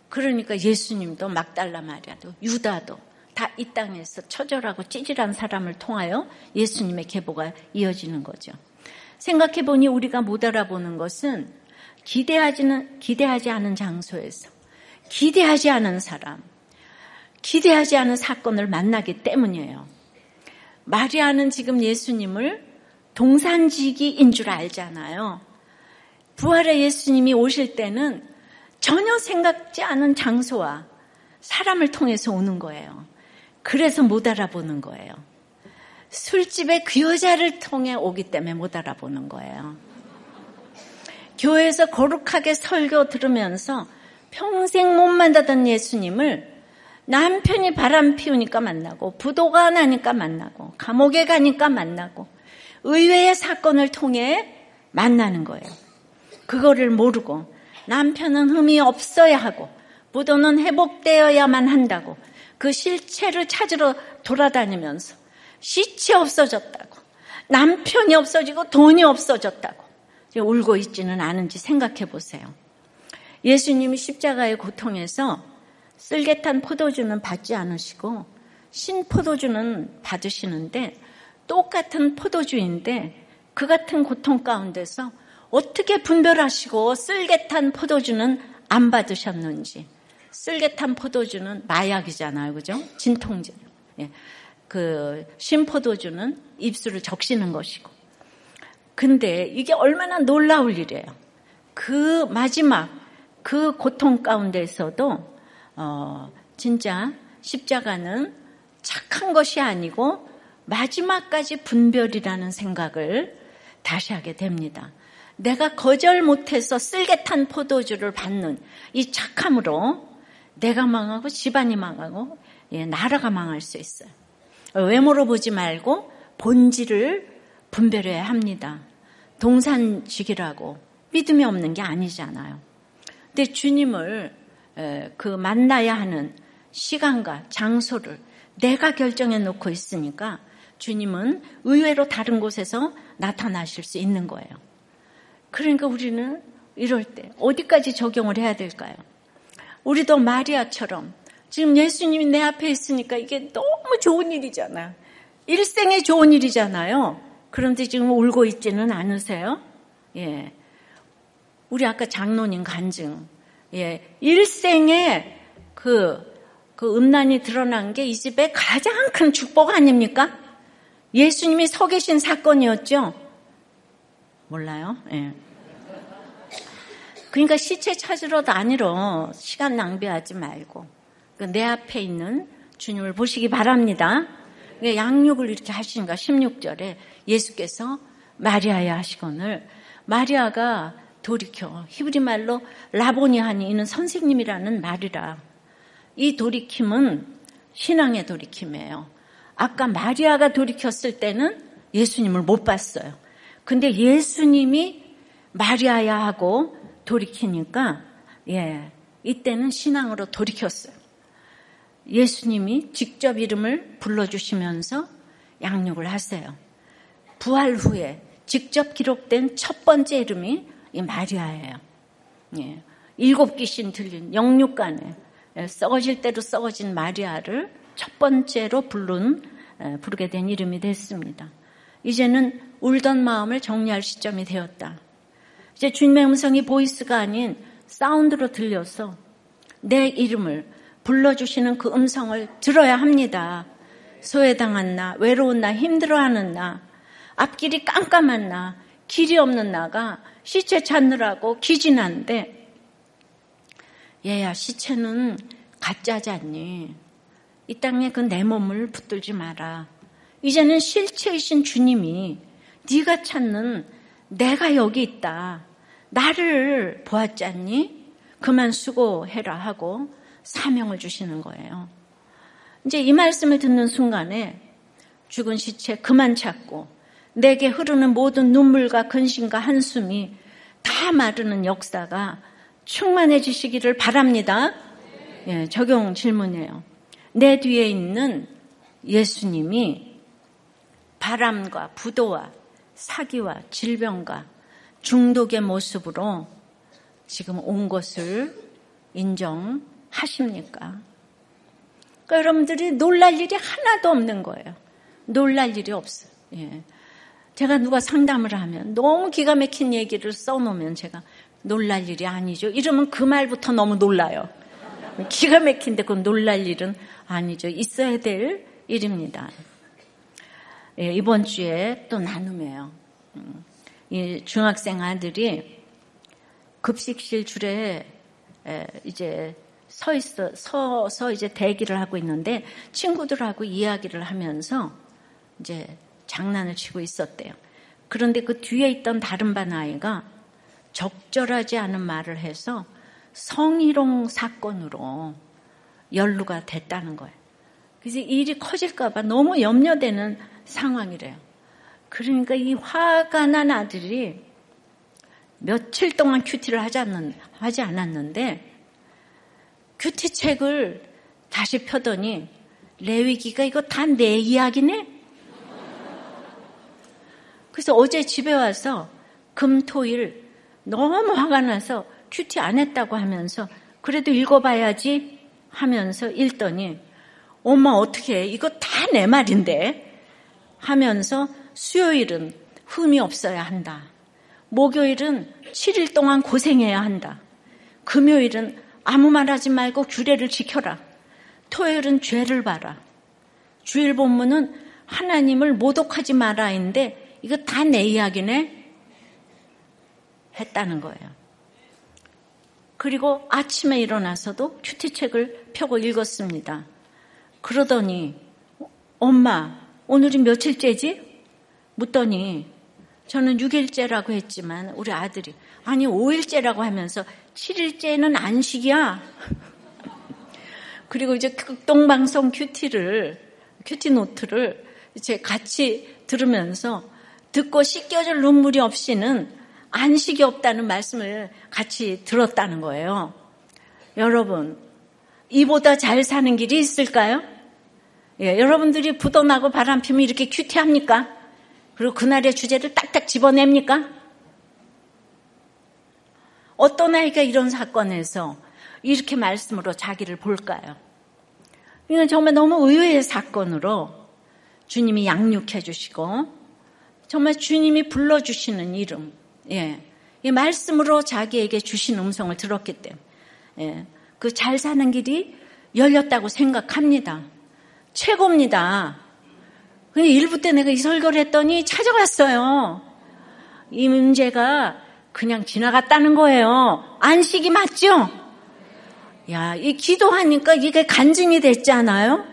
그러니까 예수님도 막달라 마리아도 유다도 다 이 땅에서 처절하고 찌질한 사람을 통하여 예수님의 계보가 이어지는 거죠. 생각해 보니 우리가 못 알아보는 것은 기대하지는 기대하지 않은 장소에서 기대하지 않은 사람, 기대하지 않은 사건을 만나기 때문이에요. 마리아는 지금 예수님을 동산지기인 줄 알잖아요. 부활의 예수님이 오실 때는 전혀 생각지 않은 장소와 사람을 통해서 오는 거예요. 그래서 못 알아보는 거예요. 술집에 그 여자를 통해 오기 때문에 못 알아보는 거예요. 교회에서 거룩하게 설교 들으면서 평생 못 만나던 예수님을 남편이 바람 피우니까 만나고 부도가 나니까 만나고 감옥에 가니까 만나고 의외의 사건을 통해 만나는 거예요. 그거를 모르고 남편은 흠이 없어야 하고 부도는 회복되어야만 한다고 그 실체를 찾으러 돌아다니면서 시체 없어졌다고 남편이 없어지고 돈이 없어졌다고 울고 있지는 않은지 생각해 보세요. 예수님이 십자가의 고통에서 쓸개탄 포도주는 받지 않으시고 신 포도주는 받으시는데 똑같은 포도주인데 그 같은 고통 가운데서 어떻게 분별하시고 쓸개탄 포도주는 안 받으셨는지 쓸개탄 포도주는 마약이잖아요, 그죠? 진통제. 예. 그 신포도주는 입술을 적시는 것이고. 근데 이게 얼마나 놀라울 일이에요. 그 마지막 그 고통 가운데서도 어, 진짜 십자가는 착한 것이 아니고 마지막까지 분별이라는 생각을 다시 하게 됩니다. 내가 거절 못해서 쓸개 탄 포도주를 받는 이 착함으로 내가 망하고 집안이 망하고 예, 나라가 망할 수 있어요. 외모로 보지 말고 본질을 분별해야 합니다. 동산직이라고 믿음이 없는 게 아니잖아요. 근데 주님을 그 만나야 하는 시간과 장소를 내가 결정해 놓고 있으니까 주님은 의외로 다른 곳에서 나타나실 수 있는 거예요. 그러니까 우리는 이럴 때 어디까지 적용을 해야 될까요? 우리도 마리아처럼 지금 예수님이 내 앞에 있으니까 이게 너무 좋은 일이잖아. 일생에 좋은 일이잖아요. 그런데 지금 울고 있지는 않으세요? 예. 우리 아까 장로님 간증. 예, 일생에 그, 그 음란이 드러난 게 이 집의 가장 큰 축복 아닙니까? 예수님이 서 계신 사건이었죠? 몰라요? 예. 그러니까 시체 찾으러 다니러 시간 낭비하지 말고 그내 앞에 있는 주님을 보시기 바랍니다. 양육을 이렇게 하시니까 16절에 예수께서 마리아야 하시거늘 마리아가 돌이켜. 히브리 말로 라보니 하니 이는 선생님이라는 말이라. 이 돌이킴은 신앙의 돌이킴이에요. 아까 마리아가 돌이켰을 때는 예수님을 못 봤어요. 근데 예수님이 마리아야 하고 돌이키니까 예, 이때는 신앙으로 돌이켰어요. 예수님이 직접 이름을 불러주시면서 양육을 하세요. 부활 후에 직접 기록된 첫 번째 이름이 이 마리아예요. 예. 일곱 귀신 들린 영육간에 예, 썩어질 대로 썩어진 마리아를 첫 번째로 부른 예, 부르게 된 이름이 됐습니다. 이제는 울던 마음을 정리할 시점이 되었다. 이제 주님의 음성이 보이스가 아닌 사운드로 들려서 내 이름을 불러주시는 그 음성을 들어야 합니다. 소외당한 나, 외로운 나, 힘들어하는 나, 앞길이 깜깜한 나, 길이 없는 나가 시체 찾느라고 기진한데 얘야 시체는 가짜지 않니? 이 땅에 그 내 몸을 붙들지 마라. 이제는 실체이신 주님이 네가 찾는 내가 여기 있다. 나를 보았잖니? 그만 수고해라 하고 사명을 주시는 거예요. 이제 이 말씀을 듣는 순간에 죽은 시체 그만 찾고 내게 흐르는 모든 눈물과 근심과 한숨이 다 마르는 역사가 충만해지시기를 바랍니다. 예, 적용 질문이에요. 내 뒤에 있는 예수님이 바람과 부도와 사기와 질병과 중독의 모습으로 지금 온 것을 인정하십니까? 그러니까 여러분들이 놀랄 일이 하나도 없는 거예요. 놀랄 일이 없어요. 예. 제가 누가 상담을 하면 너무 기가 막힌 얘기를 써놓으면 제가 놀랄 일이 아니죠. 이러면 그 말부터 너무 놀라요. 기가 막힌데 그건 놀랄 일은 아니죠. 있어야 될 일입니다. 예, 이번 주에 또 나눔이에요. 음, 이 중학생 아들이 급식실 줄에 이제 서 있어, 서서 이제 대기를 하고 있는데 친구들하고 이야기를 하면서 이제 장난을 치고 있었대요. 그런데 그 뒤에 있던 다른 반 아이가 적절하지 않은 말을 해서 성희롱 사건으로 연루가 됐다는 거예요. 그래서 일이 커질까봐 너무 염려되는 상황이래요. 그러니까 이 화가 난 아들이 며칠 동안 큐티를 하지, 않는, 하지 않았는데 큐티 책을 다시 펴더니 레위기가 이거 다 내 이야기네? 그래서 어제 집에 와서 금, 토, 일 너무 화가 나서 큐티 안 했다고 하면서 그래도 읽어봐야지 하면서 읽더니 엄마 어떻게 해? 이거 다 내 말인데 하면서 수요일은 흠이 없어야 한다. 목요일은 7일 동안 고생해야 한다. 금요일은 아무 말 하지 말고 규례를 지켜라. 토요일은 죄를 봐라. 주일 본문은 하나님을 모독하지 마라인데 이거 다 내 이야기네? 했다는 거예요. 그리고 아침에 일어나서도 큐티책을 펴고 읽었습니다. 그러더니 엄마 오늘이 며칠째지? 묻더니 저는 6일째라고 했지만 우리 아들이 아니 5일째라고 하면서 7일째는 안식이야. 그리고 이제 극동방송 큐티를 큐티 노트를 이제 같이 들으면서 듣고 씻겨질 눈물이 없이는 안식이 없다는 말씀을 같이 들었다는 거예요. 여러분, 이보다 잘 사는 길이 있을까요? 예, 여러분들이 부도나고 바람 피면 이렇게 큐티합니까? 그리고 그날의 주제를 딱딱 집어냅니까? 어떤 아이가 이런 사건에서 이렇게 말씀으로 자기를 볼까요? 이건 정말 너무 의외의 사건으로 주님이 양육해 주시고 정말 주님이 불러 주시는 이름, 예. 이 말씀으로 자기에게 주신 음성을 들었기 때문에 예. 그 잘 사는 길이 열렸다고 생각합니다. 최고입니다. 근데 일부 때 내가 이 설교를 했더니 찾아왔어요. 이 문제가 그냥 지나갔다는 거예요. 안식이 맞죠? 야, 이 기도하니까 이게 간증이 됐잖아요?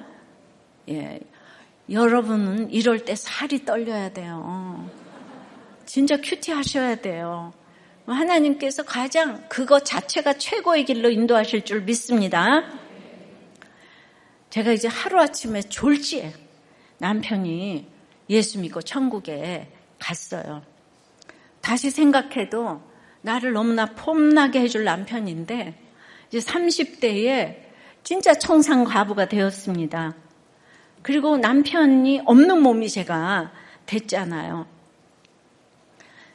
예. 여러분은 이럴 때 살이 떨려야 돼요. 진짜 큐티 하셔야 돼요. 하나님께서 가장 그것 자체가 최고의 길로 인도하실 줄 믿습니다. 제가 이제 하루아침에 졸지에 남편이 예수 믿고 천국에 갔어요. 다시 생각해도 나를 너무나 폼나게 해줄 남편인데 이제 30대에 진짜 청산 과부가 되었습니다. 그리고 남편이 없는 몸이 제가 됐잖아요.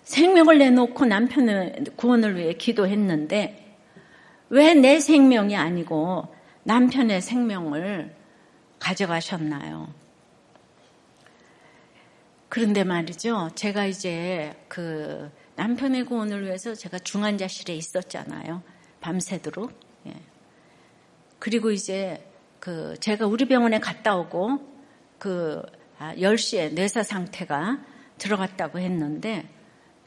생명을 내놓고 남편의 구원을 위해 기도했는데 왜 내 생명이 아니고 남편의 생명을 가져가셨나요? 그런데 말이죠. 제가 이제 그 남편의 구원을 위해서 제가 중환자실에 있었잖아요. 밤새도록. 예. 그리고 이제 그 제가 우리 병원에 갔다 오고 그 10시에 아, 뇌사 상태가 들어갔다고 했는데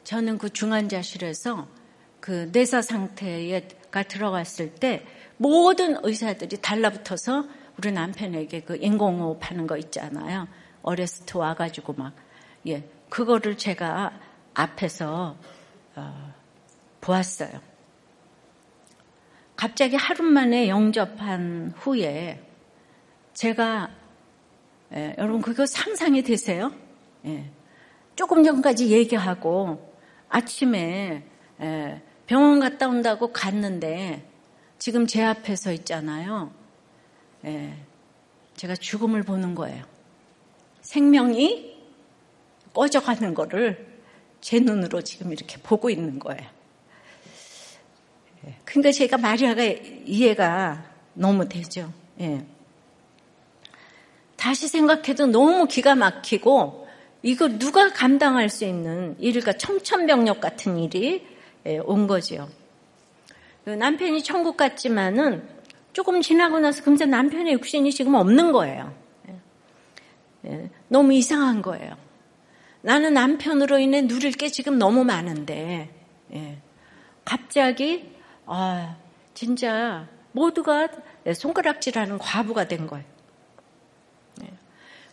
저는 그 중환자실에서 그 뇌사 상태가 들어갔을 때 모든 의사들이 달라붙어서 우리 남편에게 그 인공호흡 하는 거 있잖아요. 어레스트 와가지고 막, 예. 그거를 제가 앞에서, 어, 보았어요. 갑자기 하루 만에 영접한 후에 제가 예, 여러분 그거 상상이 되세요? 예, 조금 전까지 얘기하고 아침에 예, 병원 갔다 온다고 갔는데 지금 제 앞에 서 있잖아요. 예, 제가 죽음을 보는 거예요. 생명이 꺼져가는 거를 제 눈으로 지금 이렇게 보고 있는 거예요. 예, 그러니까 제가 마리아가 이해가 너무 되죠. 예. 다시 생각해도 너무 기가 막히고 이거 누가 감당할 수 있는 일일까 청천벽력 같은 일이 예, 온 거지요. 그 남편이 천국 갔지만은 조금 지나고 나서 금세 남편의 육신이 지금 없는 거예요. 예, 너무 이상한 거예요. 나는 남편으로 인해 누릴 게 지금 너무 많은데 갑자기 아 진짜 모두가 손가락질하는 과부가 된 거예요.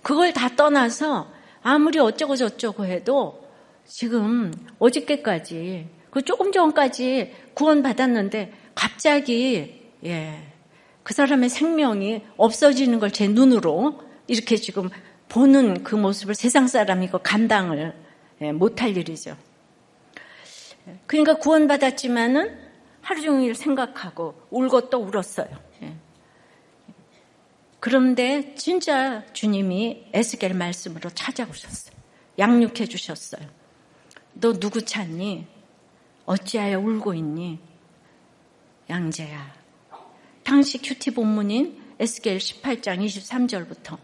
그걸 다 떠나서 아무리 어쩌고 저쩌고 해도 지금 어저께까지 그 조금 전까지 구원 받았는데 갑자기 예, 그 사람의 생명이 없어지는 걸 제 눈으로 이렇게 지금 보는 그 모습을 세상 사람이 그 감당을 예, 못할 일이죠. 그러니까 구원 받았지만은 하루 종일 생각하고 울고 또 울었어요. 예. 그런데 진짜 주님이 에스겔 말씀으로 찾아오셨어요. 양육해 주셨어요. 너 누구 찾니? 어찌하여 울고 있니? 양재야. 당시 큐티 본문인 에스겔 18장 23절부터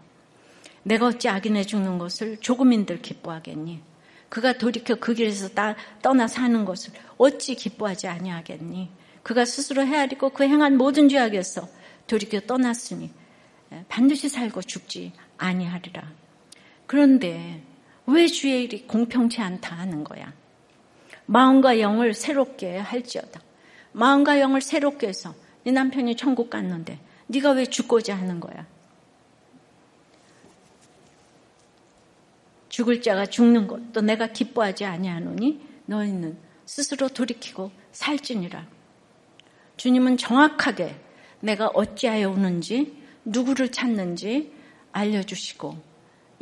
내가 어찌 악인해 죽는 것을 조금인들 기뻐하겠니? 그가 돌이켜 그 길에서 떠나 사는 것을 어찌 기뻐하지 아니하겠니? 그가 스스로 헤아리고 그 행한 모든 죄악에서 돌이켜 떠났으니 예, 반드시 살고 죽지 아니하리라. 그런데 왜 주의 일이 공평치 않다 하는 거야? 마음과 영을 새롭게 할지어다. 마음과 영을 새롭게 해서 네 남편이 천국 갔는데 네가 왜 죽고자 하는 거야? 죽을 자가 죽는 것도 내가 기뻐하지 아니하노니 너희는 스스로 돌이키고 살지니라. 주님은 정확하게 내가 어찌하여 오는지 누구를 찾는지 알려주시고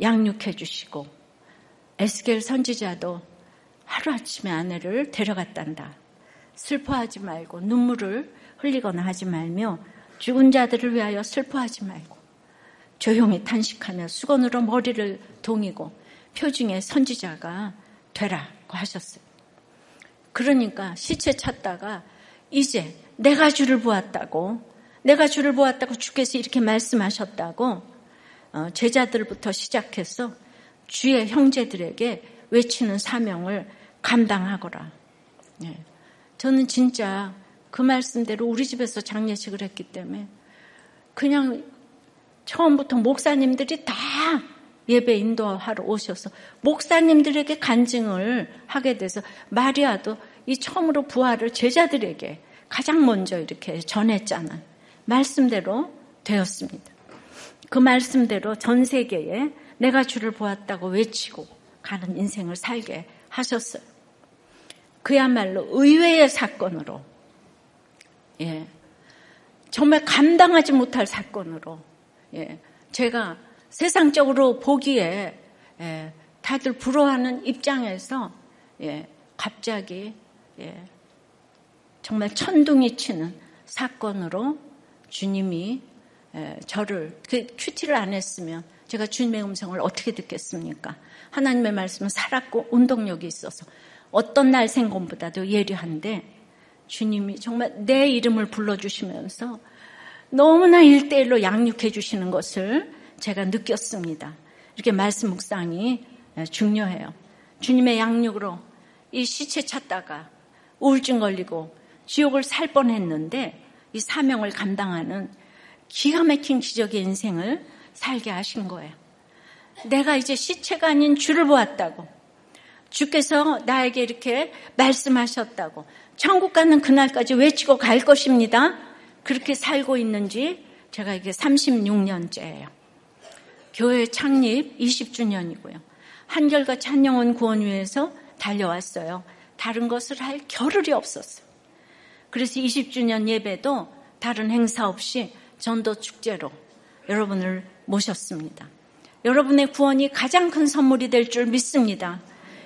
양육해 주시고 에스겔 선지자도 하루아침에 아내를 데려갔단다. 슬퍼하지 말고 눈물을 흘리거나 하지 말며 죽은 자들을 위하여 슬퍼하지 말고 조용히 탄식하며 수건으로 머리를 동이고 표중의 선지자가 되라고 하셨어요. 그러니까 시체 찾다가 이제 내가 주를 보았다고 내가 주를 보았다고 주께서 이렇게 말씀하셨다고 어, 제자들부터 시작해서 주의 형제들에게 외치는 사명을 감당하거라. 예. 저는 진짜 그 말씀대로 우리 집에서 장례식을 했기 때문에 그냥 처음부터 목사님들이 다 예배 인도하러 오셔서 목사님들에게 간증을 하게 돼서 마리아도 이 처음으로 부활을 제자들에게 가장 먼저 이렇게 전했잖아. 말씀대로 되었습니다. 그 말씀대로 전 세계에 내가 주를 보았다고 외치고 가는 인생을 살게 하셨어요. 그야말로 의외의 사건으로, 예, 정말 감당하지 못할 사건으로, 예, 제가 세상적으로 보기에 예, 다들 부러워하는 입장에서 예, 갑자기 예, 정말 천둥이 치는 사건으로 주님이 저를 그 큐티를 안 했으면 제가 주님의 음성을 어떻게 듣겠습니까? 하나님의 말씀은 살았고 운동력이 있어서 어떤 날 생곰보다도 예리한데 주님이 정말 내 이름을 불러주시면서 너무나 일대일로 양육해 주시는 것을 제가 느꼈습니다. 이렇게 말씀 묵상이 중요해요. 주님의 양육으로 이 시체 찾다가 우울증 걸리고 지옥을 살 뻔했는데 이 사명을 감당하는 기가 막힌 기적의 인생을 살게 하신 거예요. 내가 이제 시체가 아닌 주를 보았다고. 주께서 나에게 이렇게 말씀하셨다고. 천국 가는 그날까지 외치고 갈 것입니다. 그렇게 살고 있는지 제가 이게 36년째예요. 교회 창립 20주년이고요. 한결과 찬영원 구원위에서 달려왔어요. 다른 것을 할 겨를이 없었어요. 그래서 20주년 예배도 다른 행사 없이 전도 축제로 여러분을 모셨습니다. 여러분의 구원이 가장 큰 선물이 될 줄 믿습니다.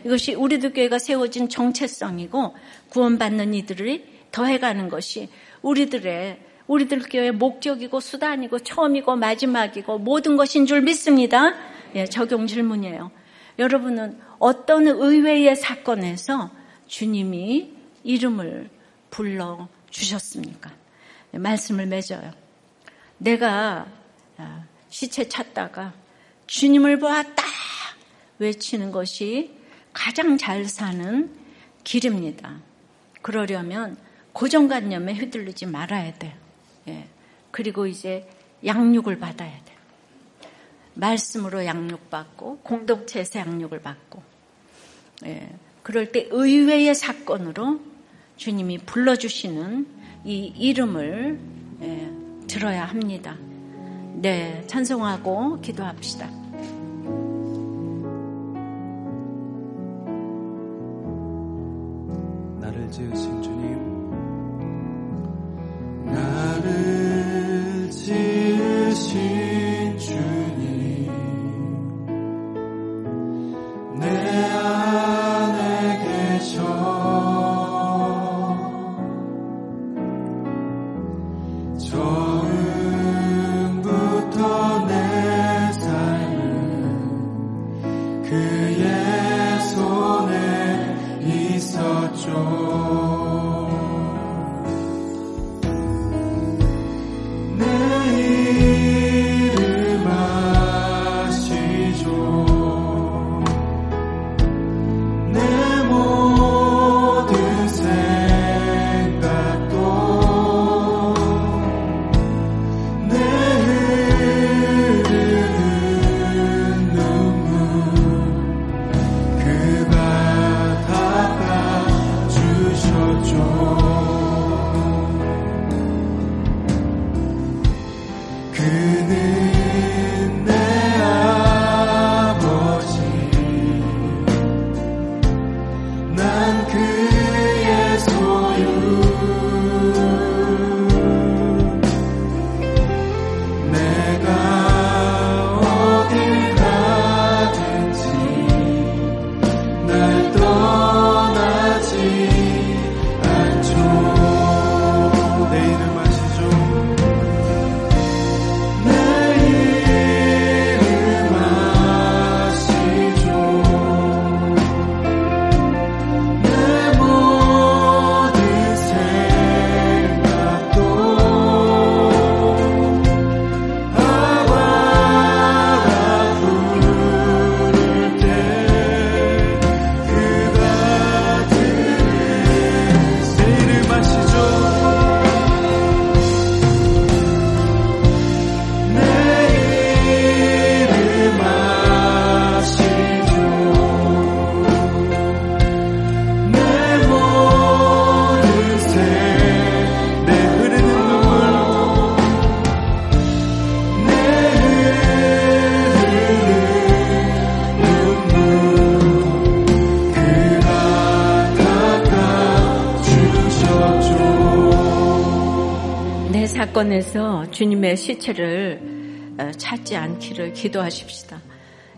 이것이 우리들 교회가 세워진 정체성이고 구원받는 이들이 더해가는 것이 우리들의 우리들 교회 목적이고 수단이고 처음이고 마지막이고 모든 것인 줄 믿습니다. 예, 적용 질문이에요. 여러분은 어떤 의외의 사건에서 주님이 이름을 불러 주셨습니까? 예, 말씀을 맺어요. 내가 아, 시체 찾다가 주님을 보았다 외치는 것이 가장 잘 사는 길입니다. 그러려면 고정관념에 휘둘리지 말아야 돼요. 예. 그리고 이제 양육을 받아야 돼요. 말씀으로 양육받고 공동체에서 양육을 받고 예. 그럴 때 의외의 사건으로 주님이 불러주시는 이 이름을 예. 들어야 합니다. 네, 찬송하고 기도합시다. 나를 지 주님의 시체를 어, 찾지 않기를 기도하십시다.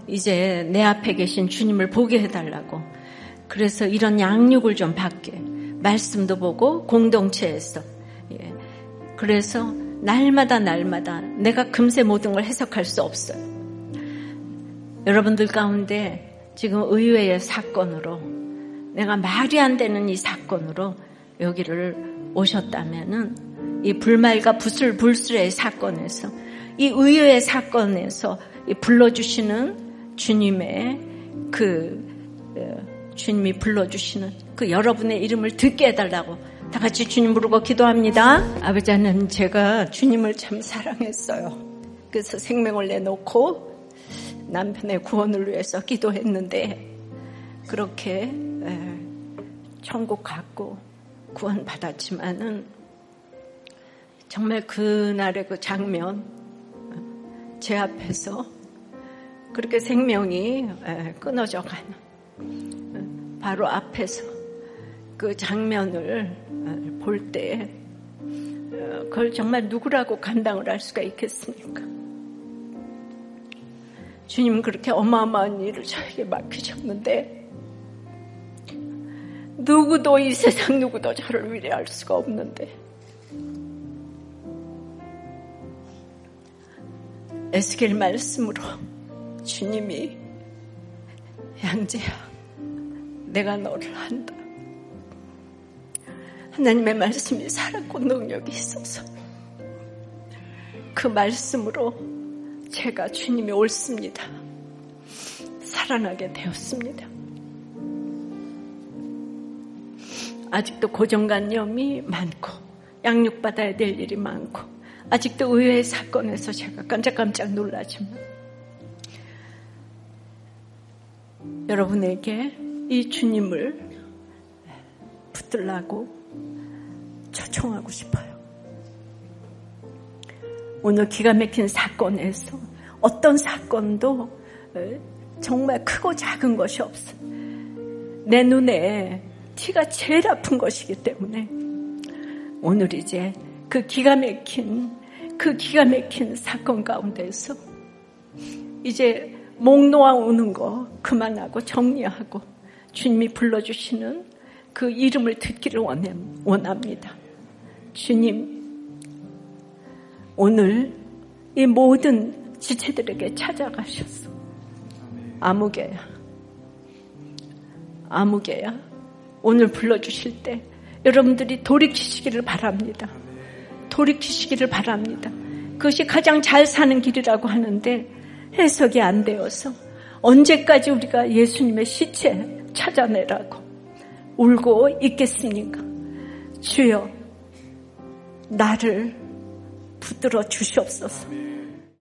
이제 내 앞에 계신 주님을 보게 해달라고. 그래서 이런 양육을 좀 받게. 말씀도 보고 공동체에서. 예. 그래서 날마다 날마다 내가 금세 모든 걸 해석할 수 없어요. 여러분들 가운데 지금 의외의 사건으로 내가 말이 안 되는 이 사건으로 여기를 오셨다면은 이 불말과 부슬불슬의 사건에서 이 의외의 사건에서 이 불러주시는 주님의 그 어, 주님이 불러주시는 그 여러분의 이름을 듣게 해달라고 다 같이 주님 부르고 기도합니다. 아버지 하나님 제가 주님을 참 사랑했어요. 그래서 생명을 내놓고 남편의 구원을 위해서 기도했는데 그렇게 에, 천국 갔고 구원 받았지만은 정말 그날의 그 장면 제 앞에서 그렇게 생명이 에, 끊어져 가는 바로 앞에서 그 장면을 볼 때, 어, 그걸 정말 누구라고 감당을 할 수가 있겠습니까? 주님 그렇게 어마어마한 일을 저에게 맡기셨는데, 누구도 이 세상 누구도 저를 위로할 수가 없는데, 에스겔 말씀으로 주님이 양재야 내가 너를 한다. 하나님의 말씀이 살았고 능력이 있어서 그 말씀으로 제가 주님이 옳습니다. 살아나게 되었습니다. 아직도 고정관념이 많고 양육받아야 될 일이 많고 아직도 의외의 사건에서 제가 깜짝깜짝 놀라지만 여러분에게 이 주님을 붙들라고 초청하고 싶어요. 오늘 기가 막힌 사건에서 어떤 사건도 정말 크고 작은 것이 없어. 내 눈에 티가 제일 아픈 것이기 때문에 오늘 이제 그 기가 막힌 그 기가 막힌 사건 가운데서 이제 목 놓아 오는 거 그만하고 정리하고 주님이 불러주시는 그 이름을 듣기를 원합니다. 주님, 오늘 이 모든 지체들에게 찾아가셨어. 아무개야. 아무개야. 오늘 불러주실 때 여러분들이 돌이키시기를 바랍니다. 돌이키시기를 바랍니다. 그것이 가장 잘 사는 길이라고 하는데 해석이 안 되어서 언제까지 우리가 예수님의 시체 찾아내라고 울고 있겠습니까? 주여, 나를 붙들어 주시옵소서.